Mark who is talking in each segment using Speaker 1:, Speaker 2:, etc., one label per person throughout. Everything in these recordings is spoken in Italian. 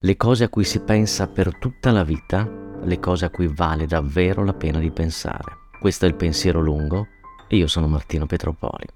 Speaker 1: le cose a cui si pensa per tutta la vita, le cose a cui vale davvero la pena di pensare. Questo è il pensiero lungo e io sono Martino Petropoli.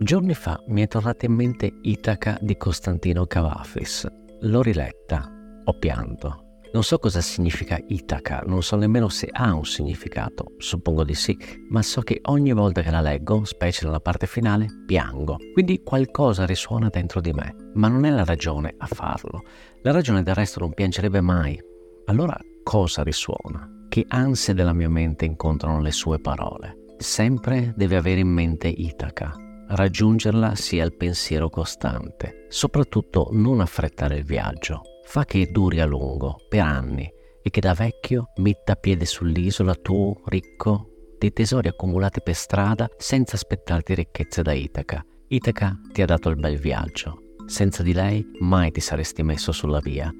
Speaker 1: Giorni fa mi è tornata in mente Itaca di Costantino Cavafis. L'ho riletta, ho pianto. Non so cosa significa Itaca, non so nemmeno se ha un significato, suppongo di sì, ma so che ogni volta che la leggo, specie nella parte finale, piango. Quindi qualcosa risuona dentro di me, ma non è la ragione a farlo. La ragione del resto non piangerebbe mai. Allora cosa risuona? Che ansie della mia mente incontrano le sue parole? Sempre deve avere in mente Itaca. Raggiungerla sia il pensiero costante, soprattutto non affrettare il viaggio fa che duri a lungo, per anni, e che da vecchio metta piede sull'isola tu, ricco, dei tesori accumulati per strada senza aspettarti ricchezze da Itaca. Itaca ti ha dato il bel viaggio. Senza di lei mai ti saresti messo sulla via.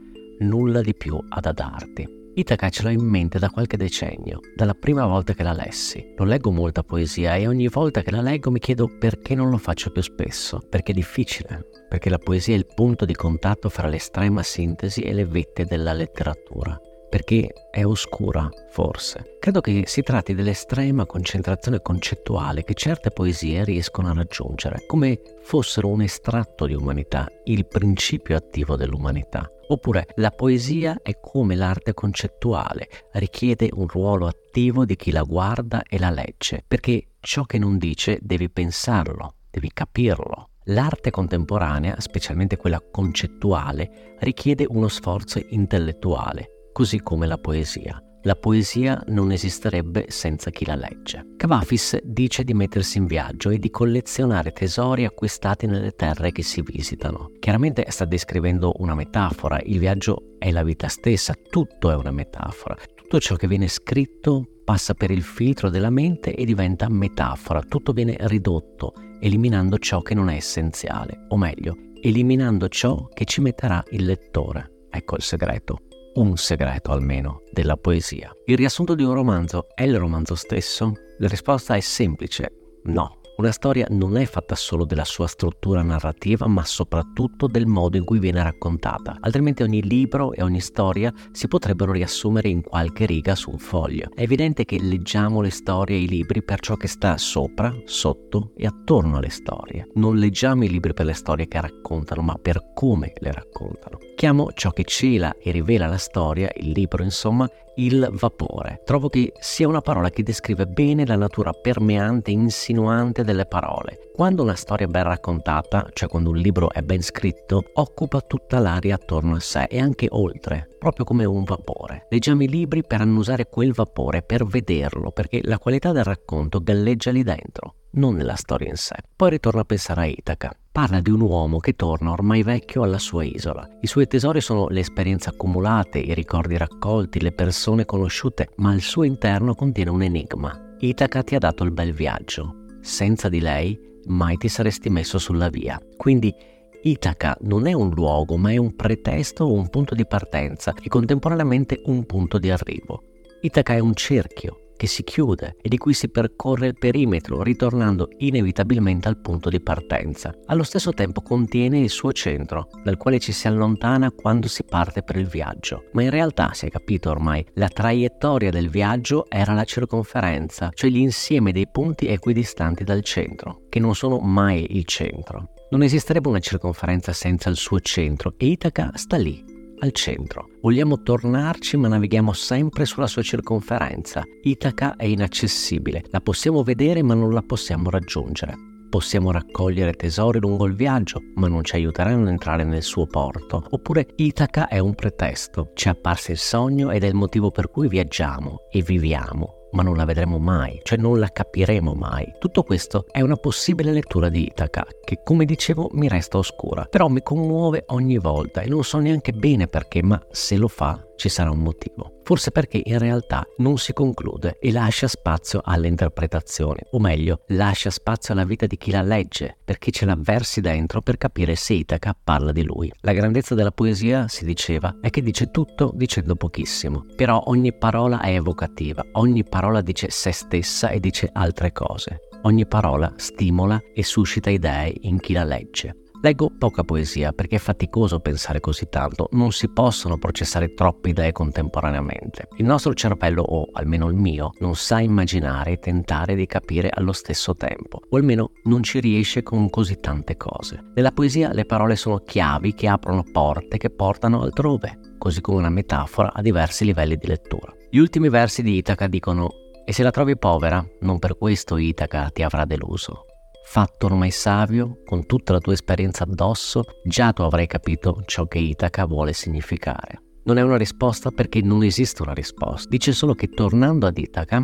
Speaker 1: Nulla di più ha da darti. Itaca ce l'ho in mente da qualche decennio, dalla prima volta che la lessi. Non leggo molta poesia e ogni volta che la leggo mi chiedo perché non lo faccio più spesso, perché è difficile, perché la poesia è il punto di contatto fra l'estrema sintesi e le vette della letteratura perché è oscura, forse. Credo che si tratti dell'estrema concentrazione concettuale che certe poesie riescono a raggiungere, come fossero un estratto di umanità, il principio attivo dell'umanità. Oppure la poesia è come l'arte concettuale, richiede un ruolo attivo di chi la guarda e la legge, perché ciò che non dice devi pensarlo, devi capirlo. L'arte contemporanea, specialmente quella concettuale, richiede uno sforzo intellettuale, così come la poesia. La poesia non esisterebbe senza chi la legge. Cavafis dice di mettersi in viaggio e di collezionare tesori acquistati nelle terre che si visitano. Chiaramente sta descrivendo una metafora, il viaggio è la vita stessa, tutto è una metafora. Tutto ciò che viene scritto passa per il filtro della mente e diventa metafora, tutto viene ridotto, eliminando ciò che non è essenziale, o meglio, eliminando ciò che ci metterà il lettore. Ecco il segreto un segreto almeno della poesia. Il riassunto di un romanzo è il romanzo stesso? La risposta è semplice, no. Una storia non è fatta solo della sua struttura narrativa, ma soprattutto del modo in cui viene raccontata, altrimenti ogni libro e ogni storia si potrebbero riassumere in qualche riga su un foglio. È evidente che leggiamo le storie e i libri per ciò che sta sopra, sotto e attorno alle storie. Non leggiamo i libri per le storie che raccontano, ma per come le raccontano. Chiamo ciò che cela e rivela la storia, il libro insomma, il vapore. Trovo che sia una parola che descrive bene la natura permeante e insinuante delle parole. Quando una storia è ben raccontata, cioè quando un libro è ben scritto, occupa tutta l'aria attorno a sé e anche oltre, proprio come un vapore. Leggiamo i libri per annusare quel vapore, per vederlo, perché la qualità del racconto galleggia lì dentro non nella storia in sé. Poi ritorna a pensare a Itaca. Parla di un uomo che torna ormai vecchio alla sua isola. I suoi tesori sono le esperienze accumulate, i ricordi raccolti, le persone conosciute, ma al suo interno contiene un enigma. Itaca ti ha dato il bel viaggio. Senza di lei mai ti saresti messo sulla via. Quindi Itaca non è un luogo, ma è un pretesto o un punto di partenza e contemporaneamente un punto di arrivo. Itaca è un cerchio, che si chiude e di cui si percorre il perimetro, ritornando inevitabilmente al punto di partenza. Allo stesso tempo contiene il suo centro, dal quale ci si allontana quando si parte per il viaggio. Ma in realtà, si è capito ormai, la traiettoria del viaggio era la circonferenza, cioè l'insieme dei punti equidistanti dal centro, che non sono mai il centro. Non esisterebbe una circonferenza senza il suo centro e Itaca sta lì, al centro. Vogliamo tornarci ma navighiamo sempre sulla sua circonferenza. Itaca è inaccessibile, la possiamo vedere ma non la possiamo raggiungere. Possiamo raccogliere tesori lungo il viaggio, ma non ci aiuteranno ad entrare nel suo porto. Oppure Itaca è un pretesto, ci è apparso il sogno ed è il motivo per cui viaggiamo e viviamo ma non la vedremo mai, cioè non la capiremo mai. Tutto questo è una possibile lettura di Itaca, che come dicevo mi resta oscura, però mi commuove ogni volta e non so neanche bene perché, ma se lo fa ci sarà un motivo. Forse perché in realtà non si conclude e lascia spazio alle interpretazioni, o meglio, lascia spazio alla vita di chi la legge, per chi ce l'ha versi dentro per capire se Itaca parla di lui. La grandezza della poesia, si diceva, è che dice tutto dicendo pochissimo, però ogni parola è evocativa, ogni parola dice se stessa e dice altre cose. Ogni parola stimola e suscita idee in chi la legge. Leggo poca poesia perché è faticoso pensare così tanto, non si possono processare troppe idee contemporaneamente. Il nostro cervello, o almeno il mio, non sa immaginare e tentare di capire allo stesso tempo, o almeno non ci riesce con così tante cose. Nella poesia le parole sono chiavi che aprono porte che portano altrove, così come una metafora a diversi livelli di lettura. Gli ultimi versi di Itaca dicono e se la trovi povera, non per questo Itaca ti avrà deluso fatto ormai savio, con tutta la tua esperienza addosso, già tu avrai capito ciò che Itaca vuole significare. Non è una risposta perché non esiste una risposta, dice solo che tornando ad Itaca,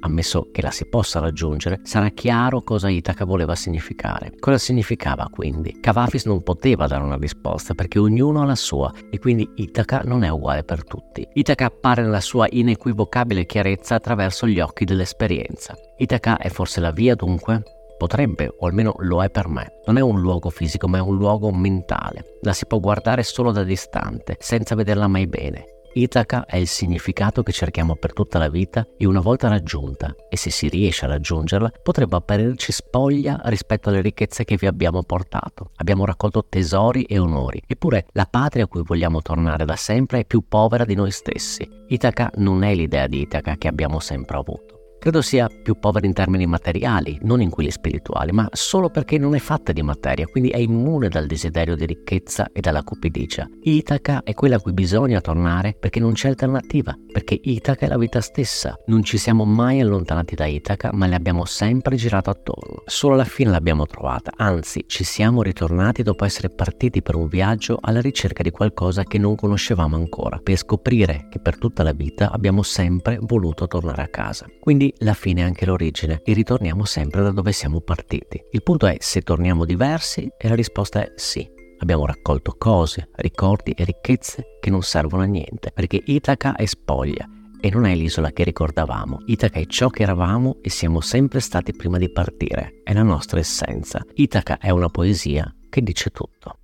Speaker 1: ammesso che la si possa raggiungere, sarà chiaro cosa Itaca voleva significare. Cosa significava quindi? Cavafis non poteva dare una risposta perché ognuno ha la sua e quindi Itaca non è uguale per tutti. Itaca appare nella sua inequivocabile chiarezza attraverso gli occhi dell'esperienza. Itaca è forse la via dunque? Potrebbe, o almeno lo è per me. Non è un luogo fisico, ma è un luogo mentale. La si può guardare solo da distante, senza vederla mai bene. Itaca è il significato che cerchiamo per tutta la vita e una volta raggiunta, e se si riesce a raggiungerla, potrebbe apparirci spoglia rispetto alle ricchezze che vi abbiamo portato. Abbiamo raccolto tesori e onori, eppure la patria a cui vogliamo tornare da sempre è più povera di noi stessi. Itaca non è l'idea di Itaca che abbiamo sempre avuto. Credo sia più povera in termini materiali, non in quelli spirituali, ma solo perché non è fatta di materia, quindi è immune dal desiderio di ricchezza e dalla cupidigia. Itaca è quella a cui bisogna tornare perché non c'è alternativa, perché Itaca è la vita stessa. Non ci siamo mai allontanati da Itaca, ma le abbiamo sempre girato attorno. Solo alla fine l'abbiamo trovata, anzi ci siamo ritornati dopo essere partiti per un viaggio alla ricerca di qualcosa che non conoscevamo ancora, per scoprire che per tutta la vita abbiamo sempre voluto tornare a casa. Quindi la fine è anche l'origine e ritorniamo sempre da dove siamo partiti. Il punto è se torniamo diversi e la risposta è sì. Abbiamo raccolto cose, ricordi e ricchezze che non servono a niente, perché Itaca è spoglia e non è l'isola che ricordavamo. Itaca è ciò che eravamo e siamo sempre stati prima di partire, è la nostra essenza. Itaca è una poesia che dice tutto.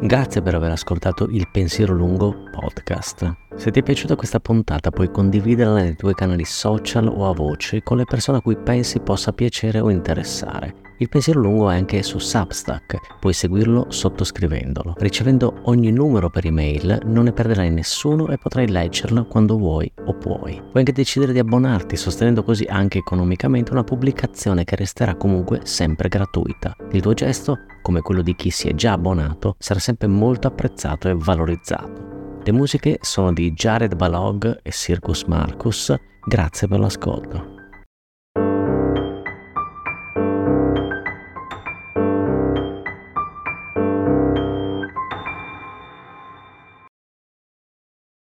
Speaker 1: Grazie per aver ascoltato il Pensiero Lungo podcast. Se ti è piaciuta questa puntata puoi condividerla nei tuoi canali social o a voce con le persone a cui pensi possa piacere o interessare. Il pensiero lungo è anche su Substack, puoi seguirlo sottoscrivendolo. Ricevendo ogni numero per email non ne perderai nessuno e potrai leggerlo quando vuoi o puoi. Puoi anche decidere di abbonarti sostenendo così anche economicamente una pubblicazione che resterà comunque sempre gratuita. Il tuo gesto, come quello di chi si è già abbonato, sarà sempre molto apprezzato e valorizzato. Le musiche sono di Jared Balog e Circus Marcus. Grazie per l'ascolto.